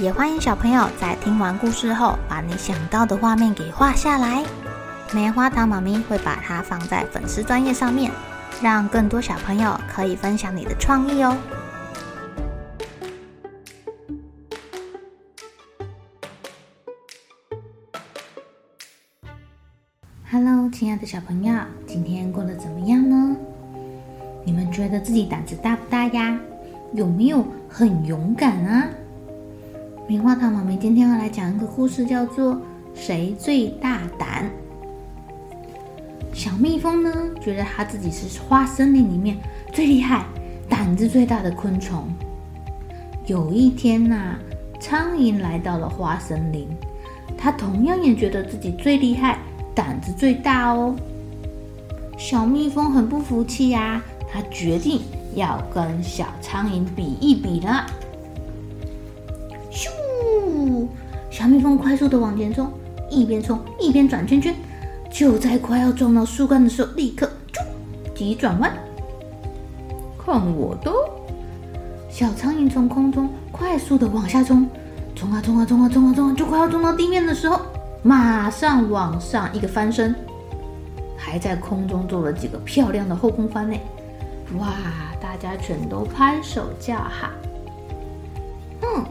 也欢迎小朋友在听完故事后，把你想到的画面给画下来。棉花糖妈咪会把它放在粉丝专页上面，让更多小朋友可以分享你的创意哦。Hello，亲爱的小朋友，今天过得怎么样呢？你们觉得自己胆子大不大呀？有没有很勇敢啊？棉花糖妈咪今天要来讲一个故事，叫做《谁最大胆》。小蜜蜂呢，觉得它自己是花森林里面最厉害、胆子最大的昆虫。有一天呐、啊，苍蝇来到了花森林，它同样也觉得自己最厉害。胆子最大哦，小蜜蜂很不服气呀，它决定要跟小苍蝇比一比了。小蜜蜂快速的往前冲，一边冲一边转圈圈，就在快要撞到树干的时候，立刻啾急转弯。看我的！小苍蝇从空中快速的往下冲，冲啊冲啊冲啊冲啊冲啊，就快要冲到地面的时候。马上往上一个翻身，还在空中做了几个漂亮的后空翻呢！哇，大家全都拍手叫好。嗯，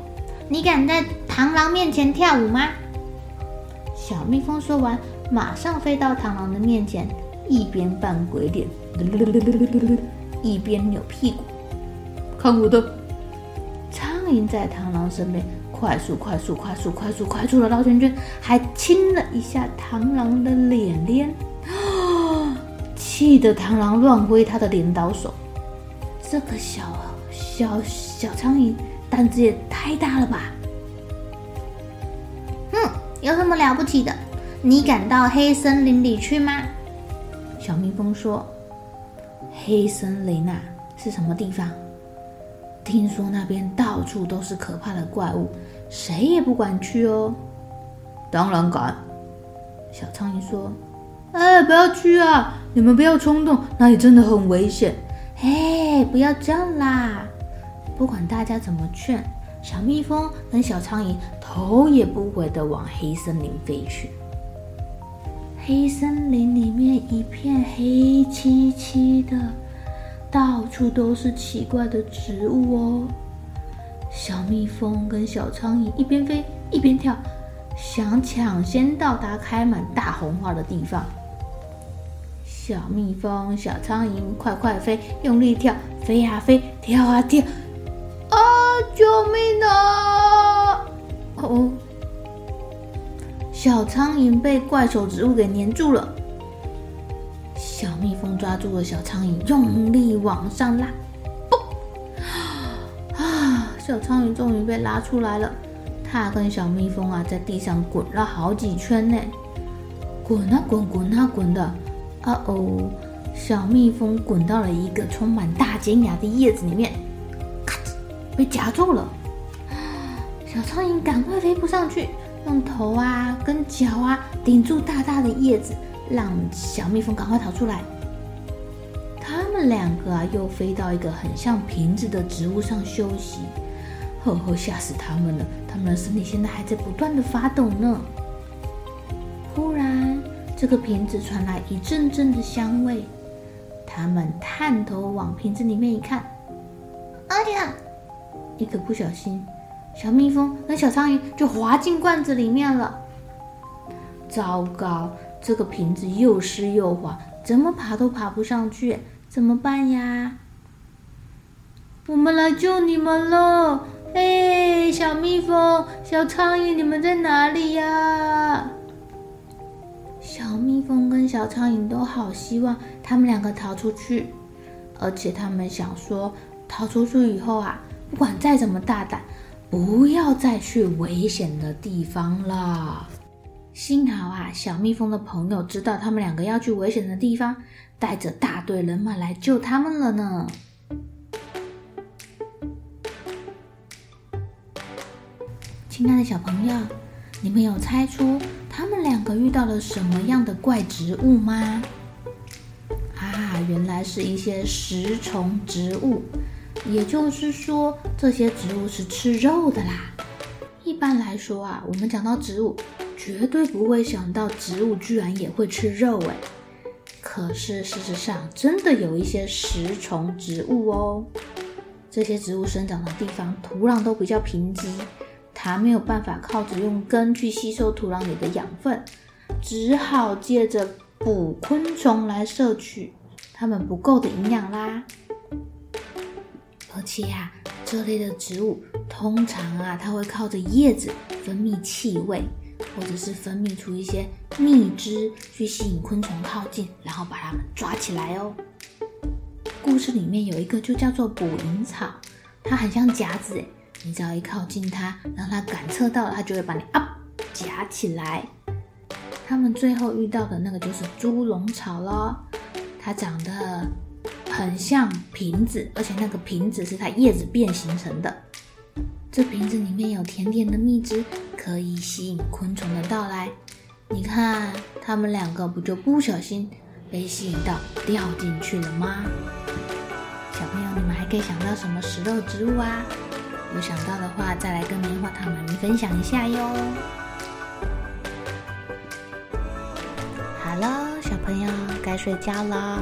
你敢在螳螂面前跳舞吗？小蜜蜂说完，马上飞到螳螂的面前，一边扮鬼脸，一边扭屁股，看我的！苍蝇在螳螂身边。快速、快速、快速、快速、快速的绕圈圈，还亲了一下螳螂的脸脸，气得螳螂乱挥他的镰刀手。这个小小小苍蝇胆子也太大了吧？哼，有什么了不起的？你敢到黑森林里去吗？小蜜蜂说：“黑森林啊，是什么地方？听说那边到处都是可怕的怪物。”谁也不敢去哦。当然敢。小苍蝇说：“哎，不要去啊！你们不要冲动，那里真的很危险。”哎，不要这样啦！不管大家怎么劝，小蜜蜂跟小苍蝇头也不回地往黑森林飞去。黑森林里面一片黑漆漆的，到处都是奇怪的植物哦。小蜜蜂跟小苍蝇一边飞一边跳，想抢先到达开满大红花的地方。小蜜蜂、小苍蝇快快飞，用力跳，飞啊飞，跳啊跳，救命啊！哦，小苍蝇被怪手植物给粘住了。小蜜蜂抓住了小苍蝇，用力往上拉。啊小苍蝇终于被拉出来了，它跟小蜜蜂啊在地上滚了好几圈呢，滚啊滚，滚啊滚的，啊哦，小蜜蜂滚到了一个充满大尖牙的叶子里面，被夹住了。小苍蝇赶快飞扑上去，用头啊跟脚啊顶住大大的叶子，让小蜜蜂赶快逃出来。他们两个啊又飞到一个很像瓶子的植物上休息。呵呵，吓死他们了！他们的身体现在还在不断的发抖呢。忽然，这个瓶子传来一阵阵的香味。他们探头往瓶子里面一看，哎呀！一个不小心，小蜜蜂跟小苍蝇就滑进罐子里面了。糟糕，这个瓶子又湿又滑，怎么爬都爬不上去，怎么办呀？我们来救你们了！哎，小蜜蜂、小苍蝇，你们在哪里呀？小蜜蜂跟小苍蝇都好希望他们两个逃出去，而且他们想说，逃出去以后啊，不管再怎么大胆，不要再去危险的地方了。幸好啊，小蜜蜂的朋友知道他们两个要去危险的地方，带着大队人马来救他们了呢。亲爱的小朋友，你们有猜出他们两个遇到了什么样的怪植物吗？啊，原来是一些食虫植物，也就是说，这些植物是吃肉的啦。一般来说啊，我们讲到植物，绝对不会想到植物居然也会吃肉诶。可是事实上，真的有一些食虫植物哦。这些植物生长的地方土壤都比较贫瘠，它没有办法靠着用根去吸收土壤里的养分，只好借着捕昆虫来摄取它们不够的营养啦。而且呀、啊，这类的植物通常啊，它会靠着叶子分泌气味。或者是分泌出一些蜜汁去吸引昆虫靠近，然后把它们抓起来哦。故事里面有一个就叫做捕蝇草，它很像夹子诶，你只要一靠近它，让它感测到了，它就会把你啊夹起来。他们最后遇到的那个就是猪笼草咯，它长得很像瓶子，而且那个瓶子是它叶子变形成的。这瓶子里面有甜甜的蜜汁，可以吸引昆虫的到来。你看，它们两个不就不小心被吸引到掉进去了吗？小朋友，你们还可以想到什么食肉植物啊？有想到的话，再来跟棉花糖妈咪分享一下哟。好了，小朋友该睡觉了，